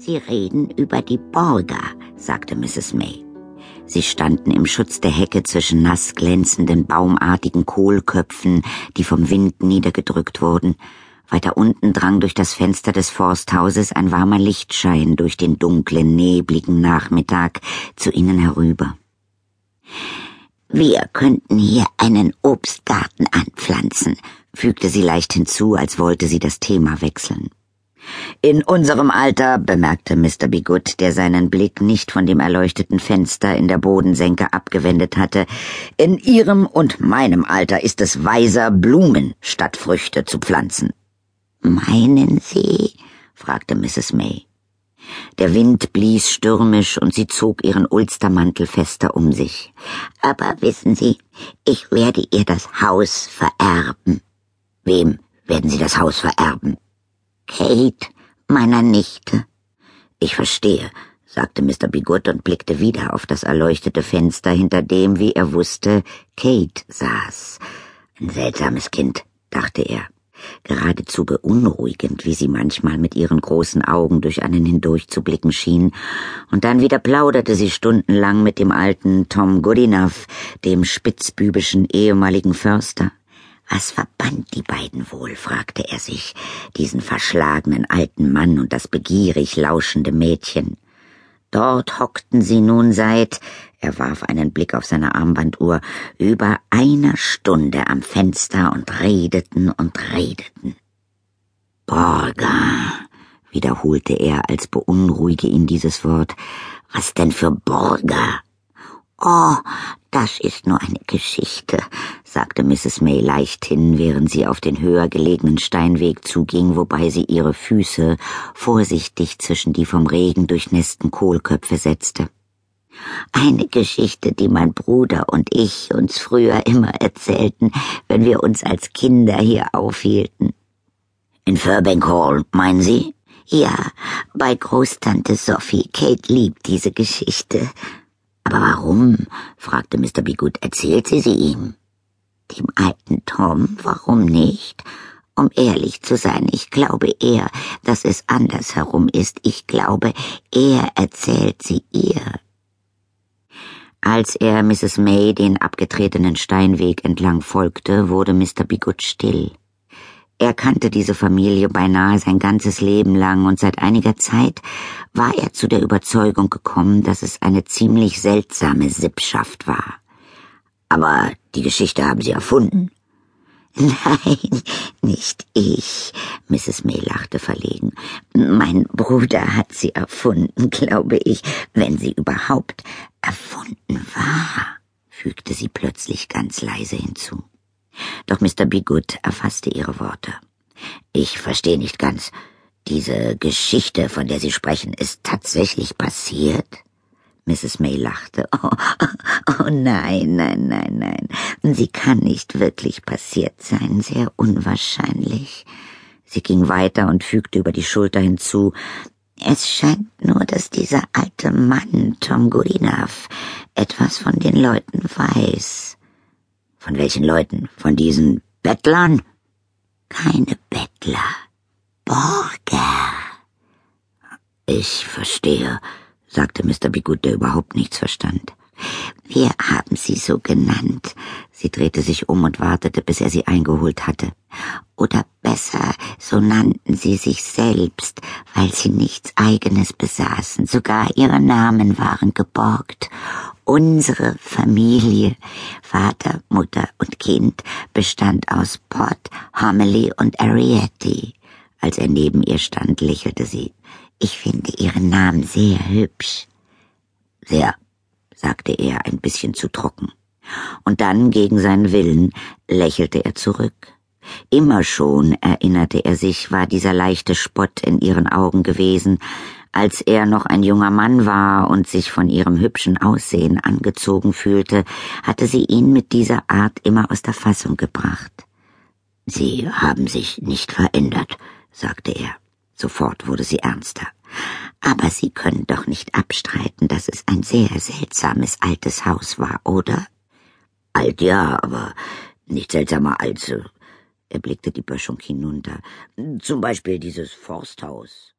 Sie reden über die Borger, sagte Mrs. May. Sie standen im Schutz der Hecke zwischen nass glänzenden baumartigen Kohlköpfen, die vom Wind niedergedrückt wurden. Weiter unten drang durch das Fenster des Forsthauses ein warmer Lichtschein durch den dunklen, nebligen Nachmittag zu ihnen herüber. Wir könnten hier einen Obstgarten anpflanzen, fügte sie leicht hinzu, als wollte sie das Thema wechseln. In unserem Alter, bemerkte Mr. Bigot, der seinen Blick nicht von dem erleuchteten Fenster in der Bodensenke abgewendet hatte, in Ihrem und meinem Alter ist es weiser, Blumen statt Früchte zu pflanzen. Meinen Sie? fragte Mrs. May. Der Wind blies stürmisch und sie zog ihren Ulstermantel fester um sich. Aber wissen Sie, ich werde ihr das Haus vererben. Wem werden Sie das Haus vererben? Kate, meiner Nichte. Ich verstehe, sagte Mr. Bigot und blickte wieder auf das erleuchtete Fenster, hinter dem, wie er wusste, Kate saß. Ein seltsames Kind, dachte er geradezu beunruhigend, wie sie manchmal mit ihren großen Augen durch einen hindurch zu blicken schien, und dann wieder plauderte sie stundenlang mit dem alten Tom Goodenough, dem spitzbübischen ehemaligen Förster. Was verband die beiden wohl, fragte er sich, diesen verschlagenen alten Mann und das begierig lauschende Mädchen. Dort hockten sie nun seit, er warf einen Blick auf seine Armbanduhr, über einer Stunde am Fenster und redeten und redeten. Borger, wiederholte er, als beunruhige ihn dieses Wort. Was denn für Borger? Oh, das ist nur eine Geschichte, sagte Mrs. May leichthin, während sie auf den höher gelegenen Steinweg zuging, wobei sie ihre Füße vorsichtig zwischen die vom Regen durchnässten Kohlköpfe setzte. Eine Geschichte, die mein Bruder und ich uns früher immer erzählten, wenn wir uns als Kinder hier aufhielten. In Furbank Hall, meinen Sie? Ja, bei Großtante Sophie. Kate liebt diese Geschichte. Aber warum? fragte Mr. Bigut. Erzählt sie sie ihm? Dem alten Tom, warum nicht? Um ehrlich zu sein, ich glaube eher, dass es andersherum ist. Ich glaube, er erzählt sie ihr. Als er Mrs. May den abgetretenen Steinweg entlang folgte, wurde Mr. Bigut still. Er kannte diese Familie beinahe sein ganzes Leben lang und seit einiger Zeit war er zu der Überzeugung gekommen, dass es eine ziemlich seltsame Sippschaft war. Aber die Geschichte haben Sie erfunden. Nein, nicht ich. Mrs. May lachte verlegen. Mein Bruder hat sie erfunden, glaube ich, wenn sie überhaupt erfunden war, fügte sie plötzlich ganz leise hinzu. Doch Mr. Bigut erfasste ihre Worte. Ich verstehe nicht ganz. Diese Geschichte, von der Sie sprechen, ist tatsächlich passiert? Mrs. May lachte. Oh, oh nein, nein, nein, nein. Sie kann nicht wirklich passiert sein. Sehr unwahrscheinlich. Sie ging weiter und fügte über die Schulter hinzu. Es scheint nur, dass dieser alte Mann, Tom Goodenough, etwas von den Leuten weiß. Von welchen Leuten? Von diesen Bettlern? Keine Bettler. Borger. Ich verstehe, sagte Mr. Bigut, der überhaupt nichts verstand. Wir haben sie so genannt. Sie drehte sich um und wartete, bis er sie eingeholt hatte. Oder besser, so nannten sie sich selbst, weil sie nichts eigenes besaßen. Sogar ihre Namen waren geborgt Unsere Familie, Vater, Mutter und Kind, bestand aus Pot, Homily und Arietti. Als er neben ihr stand, lächelte sie. Ich finde Ihren Namen sehr hübsch. Sehr, sagte er ein bisschen zu trocken. Und dann, gegen seinen Willen, lächelte er zurück. Immer schon, erinnerte er sich, war dieser leichte Spott in ihren Augen gewesen, als er noch ein junger Mann war und sich von ihrem hübschen Aussehen angezogen fühlte, hatte sie ihn mit dieser Art immer aus der Fassung gebracht. Sie haben sich nicht verändert, sagte er. Sofort wurde sie ernster. Aber Sie können doch nicht abstreiten, dass es ein sehr seltsames altes Haus war, oder? Alt ja, aber nicht seltsamer als. Er blickte die Böschung hinunter. Zum Beispiel dieses Forsthaus.